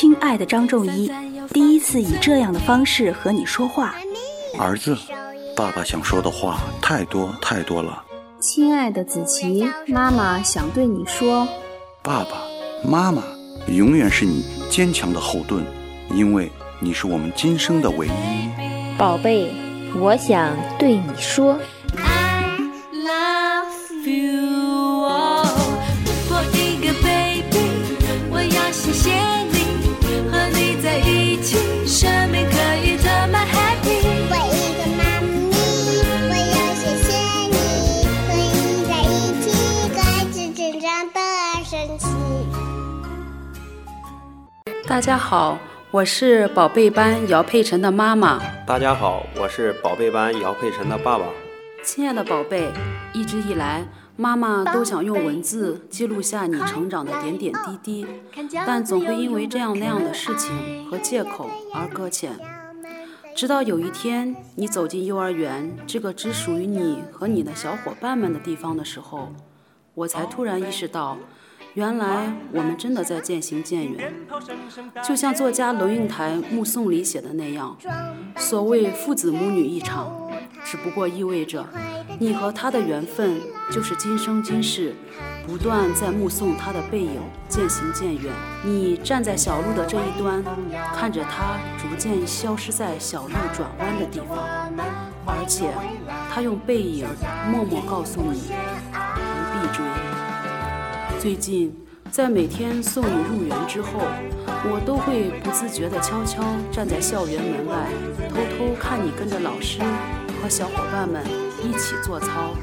亲爱的张仲一，第一次以这样的方式和你说话。儿子，爸爸想说的话太多太多了。亲爱的子琪，妈妈想对你说，爸爸妈妈永远是你坚强的后盾，因为你是我们今生的唯一。宝贝，我想对你说。大家好，我是宝贝班姚佩晨的妈妈。大家好，我是宝贝班姚佩晨的爸爸。亲爱的宝贝，一直以来，妈妈都想用文字记录下你成长的点点滴滴，但总会因为这样那样的事情和借口而搁浅。直到有一天，你走进幼儿园这个只属于你和你的小伙伴们的地方的时候，我才突然意识到。原来我们真的在渐行渐远，就像作家龙应台《目送》里写的那样，所谓父子母女一场，只不过意味着你和他的缘分就是今生今世，不断在目送他的背影渐行渐远。你站在小路的这一端，看着他逐渐消失在小路转弯的地方，而且他用背影默默告诉你，不必追。最近，在每天送你入园之后，我都会不自觉地悄悄站在校园门外，偷偷看你跟着老师和小伙伴们一起做操，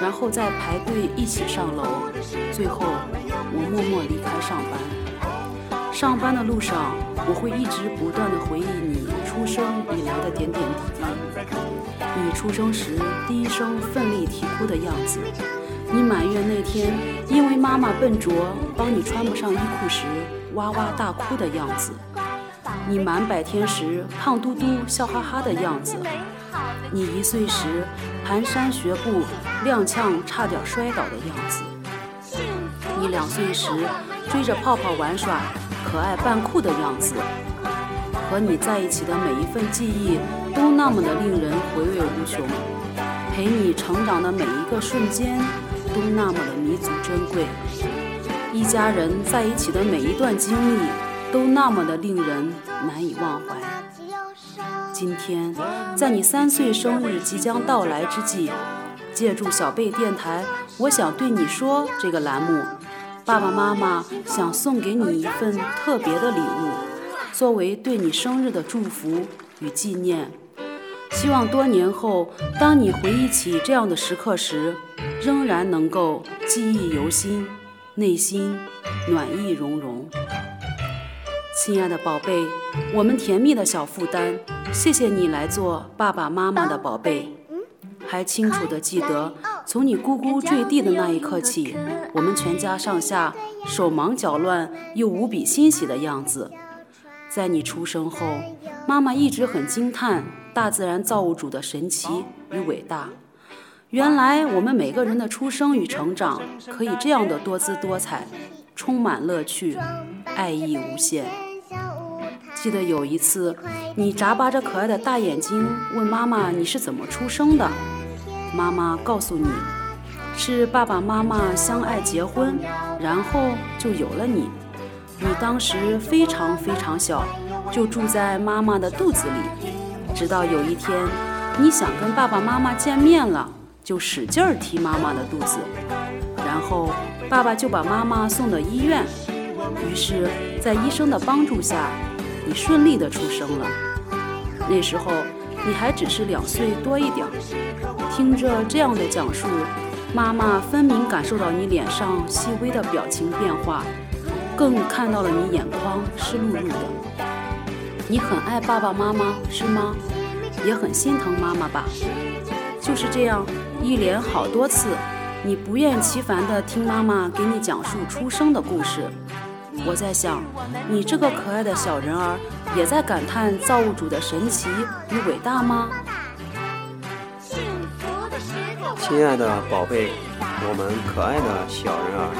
然后再排队一起上楼，最后我默默离开上班。上班的路上，我会一直不断地回忆你出生以来的点点滴滴，你出生时第一声奋力啼哭的样子。你满月那天，因为妈妈笨拙，帮你穿不上衣裤时，哇哇大哭的样子；你满百天时，胖嘟嘟笑哈哈的样子；你一岁时，蹒跚学步，踉跄差点摔倒的样子；你两岁时，追着泡泡玩耍，可爱扮酷的样子。和你在一起的每一份记忆，都那么的令人回味无穷。陪你成长的每一个瞬间。都那么的弥足珍贵，一家人在一起的每一段经历都那么的令人难以忘怀。今天，在你三岁生日即将到来之际，借助小贝电台，我想对你说这个栏目，爸爸妈妈想送给你一份特别的礼物，作为对你生日的祝福与纪念。希望多年后，当你回忆起这样的时刻时，仍然能够记忆犹新，内心暖意融融。亲爱的宝贝，我们甜蜜的小负担，谢谢你来做爸爸妈妈的宝贝。还清楚地记得，从你咕咕坠地的那一刻起，我们全家上下手忙脚乱又无比欣喜的样子。在你出生后，妈妈一直很惊叹大自然造物主的神奇与伟大。原来我们每个人的出生与成长可以这样的多姿多彩，充满乐趣，爱意无限。记得有一次，你眨巴着可爱的大眼睛问妈妈你是怎么出生的，妈妈告诉你，是爸爸妈妈相爱结婚，然后就有了你。你当时非常非常小，就住在妈妈的肚子里，直到有一天，你想跟爸爸妈妈见面了。就使劲儿踢妈妈的肚子，然后爸爸就把妈妈送到医院。于是，在医生的帮助下，你顺利的出生了。那时候你还只是两岁多一点。听着这样的讲述，妈妈分明感受到你脸上细微的表情变化，更看到了你眼眶湿漉漉的。你很爱爸爸妈妈是吗？也很心疼妈妈吧？就是这样。一连好多次，你不厌其烦地听妈妈给你讲述出生的故事。我在想，你这个可爱的小人儿，也在感叹造物主的神奇与伟大吗？亲爱的宝贝，我们可爱的小人儿，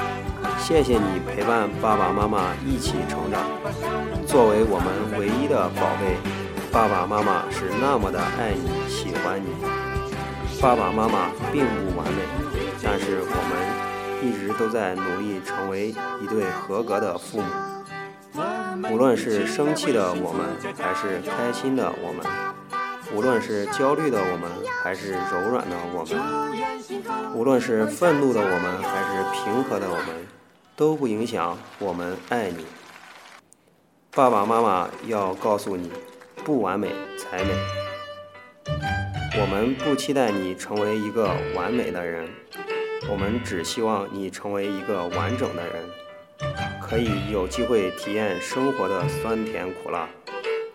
谢谢你陪伴爸爸妈妈一起成长。作为我们唯一的宝贝，爸爸妈妈是那么的爱你、喜欢你。爸爸妈妈并不完美，但是我们一直都在努力成为一对合格的父母。无论是生气的我们，还是开心的我们；无论是焦虑的我们，还是柔软的我们；无论是愤怒的我们，还是平和的我们，都不影响我们爱你。爸爸妈妈要告诉你，不完美才美。我们不期待你成为一个完美的人，我们只希望你成为一个完整的人。可以有机会体验生活的酸甜苦辣，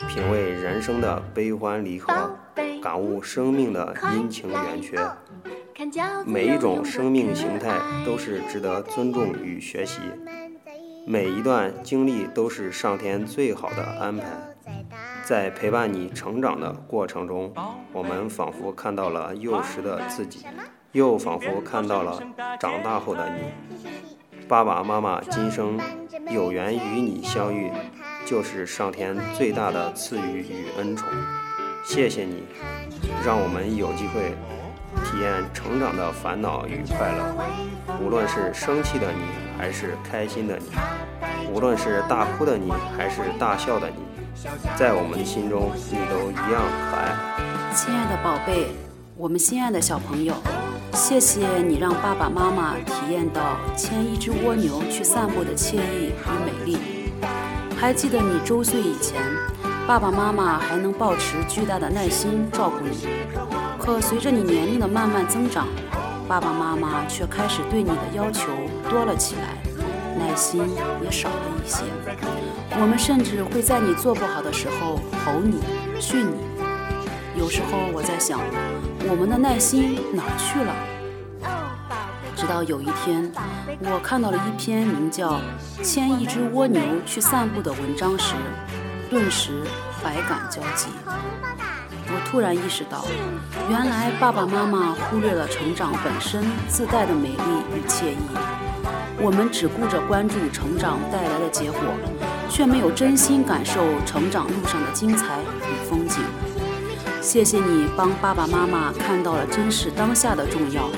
品味人生的悲欢离合，感悟生命的阴晴圆缺。每一种生命形态都是值得尊重与学习，每一段经历都是上天最好的安排。在陪伴你成长的过程中，我们仿佛看到了幼时的自己，又仿佛看到了长大后的你。爸爸妈妈今生有缘与你相遇，就是上天最大的赐予与恩宠。谢谢你，让我们有机会体验成长的烦恼与快乐。无论是生气的你，还是开心的你；无论是大哭的你，还是大笑的你，在我们的心中，你都一样可爱。亲爱的宝贝，我们心爱的小朋友。谢谢你让爸爸妈妈体验到牵一只蜗牛去散步的惬意与美丽。还记得你周岁以前，爸爸妈妈还能保持巨大的耐心照顾你。可随着你年龄的慢慢增长，爸爸妈妈却开始对你的要求多了起来，耐心也少了一些。我们甚至会在你做不好的时候吼你、训你。有时候我在想。我们的耐心哪去了？直到有一天，我看到了一篇名叫《牵一只蜗牛去散步》的文章时，顿时百感交集。我突然意识到，原来爸爸妈妈忽略了成长本身自带的美丽与惬意。我们只顾着关注成长带来的结果，却没有真心感受成长路上的精彩与风景。谢谢你帮爸爸妈妈看到了珍视当下的重要，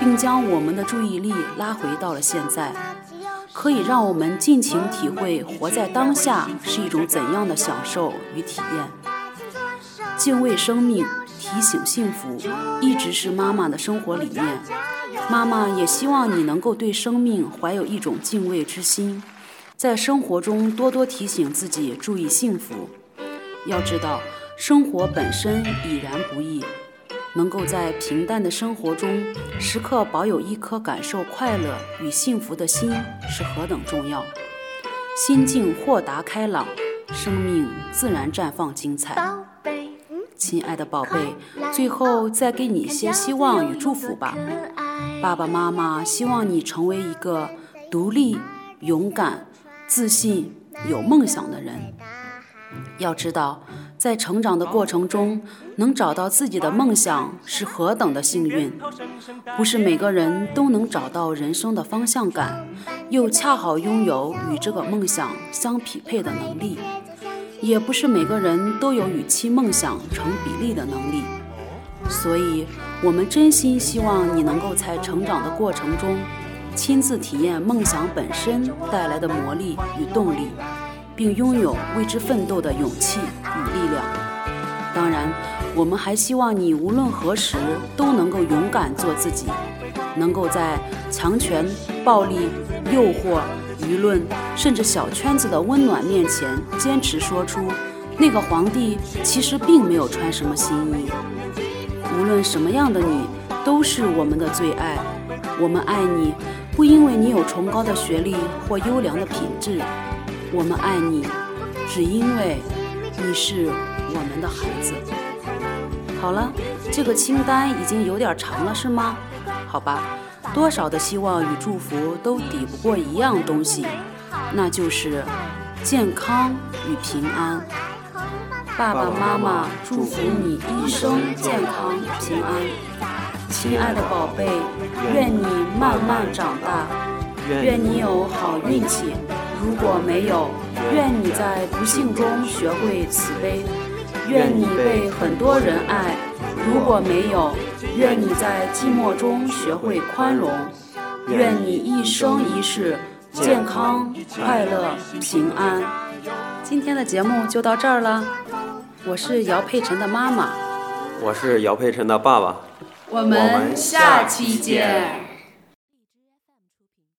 并将我们的注意力拉回到了现在，可以让我们尽情体会活在当下是一种怎样的享受与体验。敬畏生命，提醒幸福，一直是妈妈的生活理念。妈妈也希望你能够对生命怀有一种敬畏之心，在生活中多多提醒自己注意幸福。要知道。生活本身已然不易，能够在平淡的生活中时刻保有一颗感受快乐与幸福的心，是何等重要。心境豁达开朗，生命自然绽放精彩。亲爱的宝贝，最后再给你一些希望与祝福吧。爸爸妈妈希望你成为一个独立、勇敢、自信、有梦想的人。要知道。在成长的过程中，能找到自己的梦想是何等的幸运！不是每个人都能找到人生的方向感，又恰好拥有与这个梦想相匹配的能力；也不是每个人都有与其梦想成比例的能力。所以，我们真心希望你能够在成长的过程中，亲自体验梦想本身带来的魔力与动力。并拥有为之奋斗的勇气与力量。当然，我们还希望你无论何时都能够勇敢做自己，能够在强权、暴力、诱惑、舆论，甚至小圈子的温暖面前，坚持说出那个皇帝其实并没有穿什么新衣。无论什么样的你，都是我们的最爱。我们爱你，不因为你有崇高的学历或优良的品质。我们爱你，只因为你是我们的孩子。好了，这个清单已经有点长了，是吗？好吧，多少的希望与祝福都抵不过一样东西，那就是健康与平安。爸爸妈妈祝福你一生健康平安，亲爱的宝贝，愿你慢慢长大。愿你有好运气；如果没有，愿你在不幸中学会慈悲；愿你被很多人爱；如果没有，愿你在寂寞中学会宽容；愿你一生一世健康、快乐、平安。今天的节目就到这儿了，我是姚佩晨的妈妈，我是姚佩晨的爸爸，我们下期见。